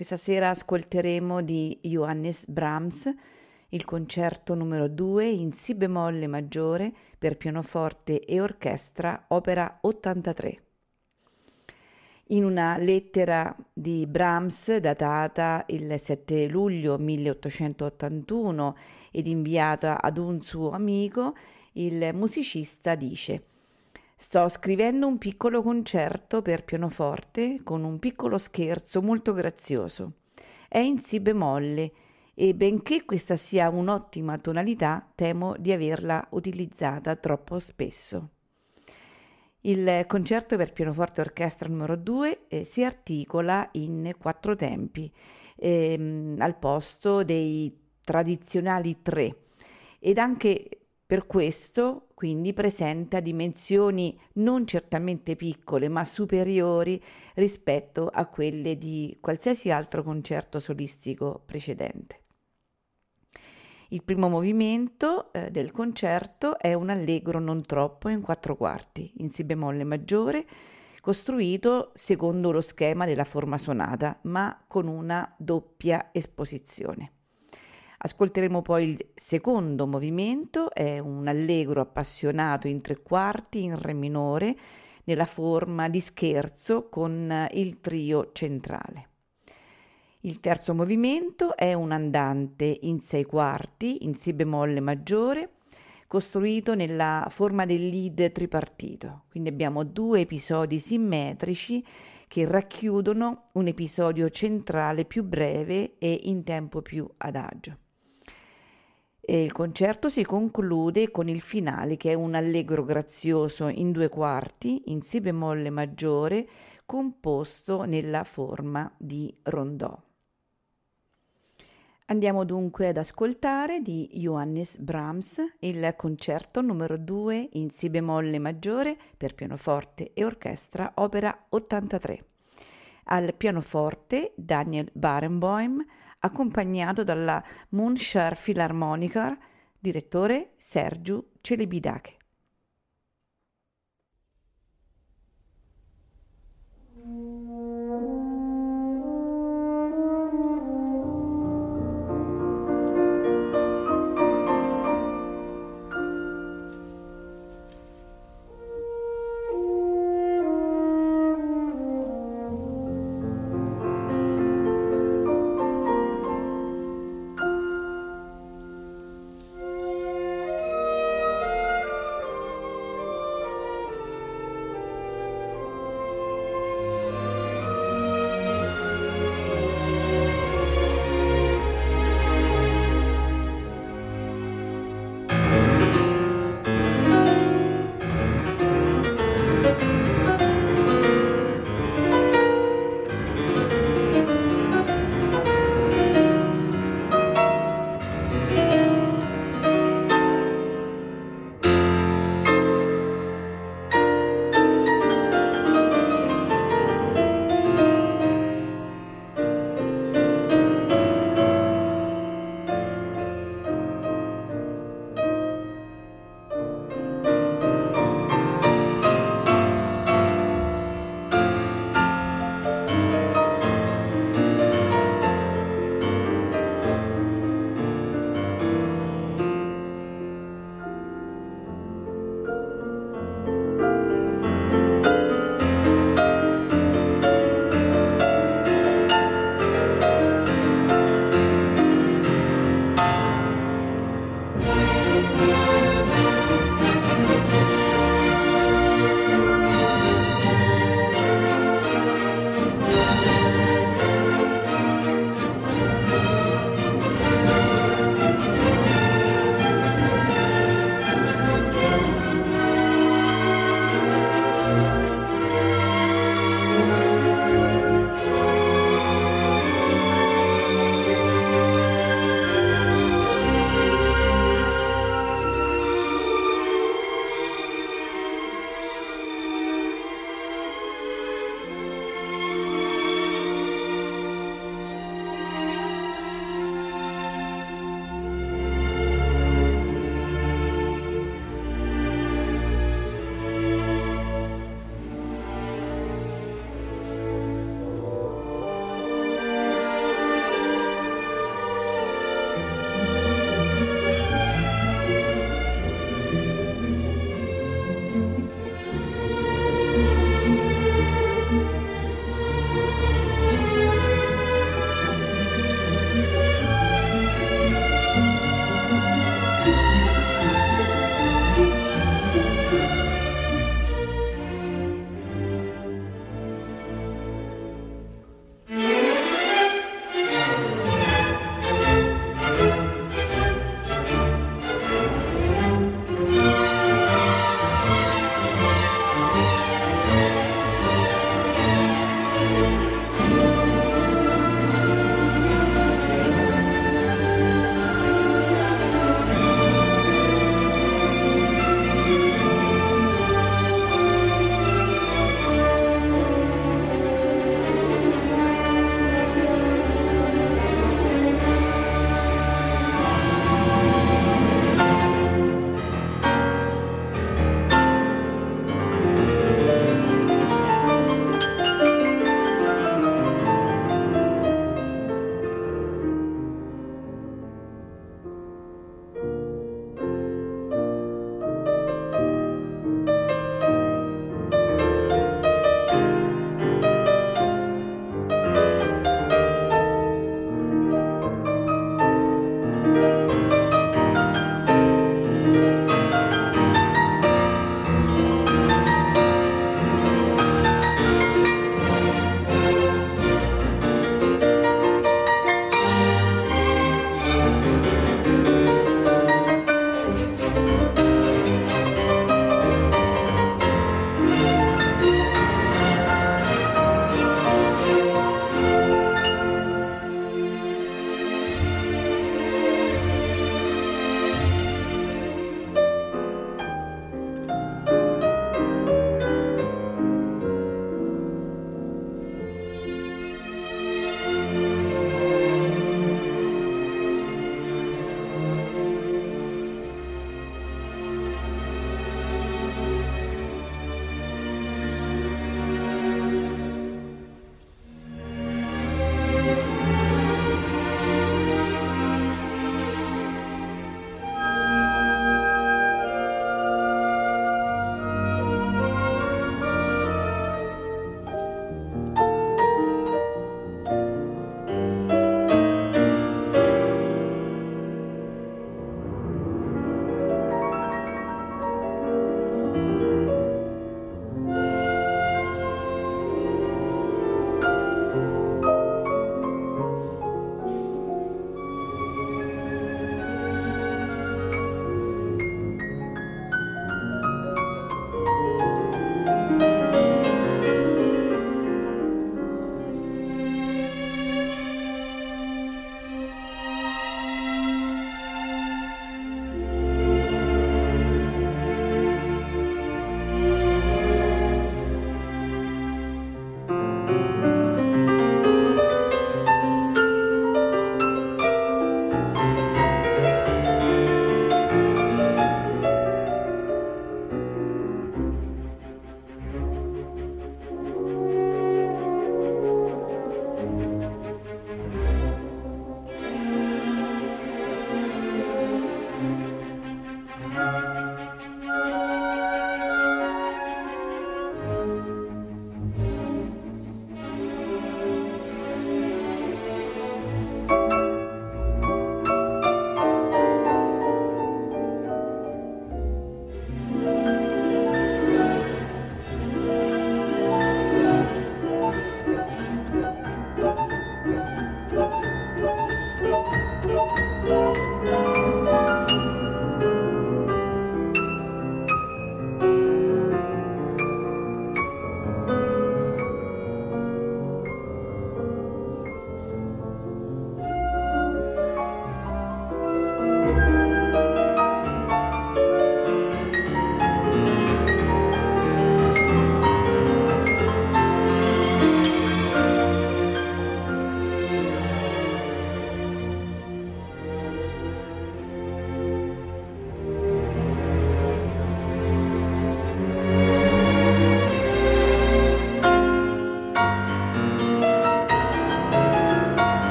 Questa sera ascolteremo di Johannes Brahms il concerto numero 2 in Si bemolle maggiore per pianoforte e orchestra, opera 83. In una lettera di Brahms datata il 7 luglio 1881 ed inviata ad un suo amico, il musicista dice Sto scrivendo un piccolo concerto per pianoforte con un piccolo scherzo molto grazioso. È in Si bemolle e benché questa sia un'ottima tonalità, temo di averla utilizzata troppo spesso. Il concerto per pianoforte e orchestra numero 2 eh, si articola in quattro tempi, ehm, al posto dei tradizionali tre, ed anche per questo, quindi, presenta dimensioni non certamente piccole, ma superiori rispetto a quelle di qualsiasi altro concerto solistico precedente. Il primo movimento eh, del concerto è un allegro non troppo in quattro quarti, in si bemolle maggiore, costruito secondo lo schema della forma sonata, ma con una doppia esposizione. Ascolteremo poi il secondo movimento, è un allegro appassionato in tre quarti in re minore, nella forma di scherzo con il trio centrale. Il terzo movimento è un andante in sei quarti in si bemolle maggiore, costruito nella forma del lead tripartito. Quindi abbiamo due episodi simmetrici che racchiudono un episodio centrale più breve e in tempo più adagio. E il concerto si conclude con il finale che è un allegro grazioso in due quarti in si bemolle maggiore composto nella forma di rondò. Andiamo dunque ad ascoltare di Johannes Brahms il concerto numero 2 in si bemolle maggiore per pianoforte e orchestra, opera 83. Al pianoforte Daniel Barenboim, accompagnato dalla Muncher Philharmoniker, direttore Sergiu Celebidache.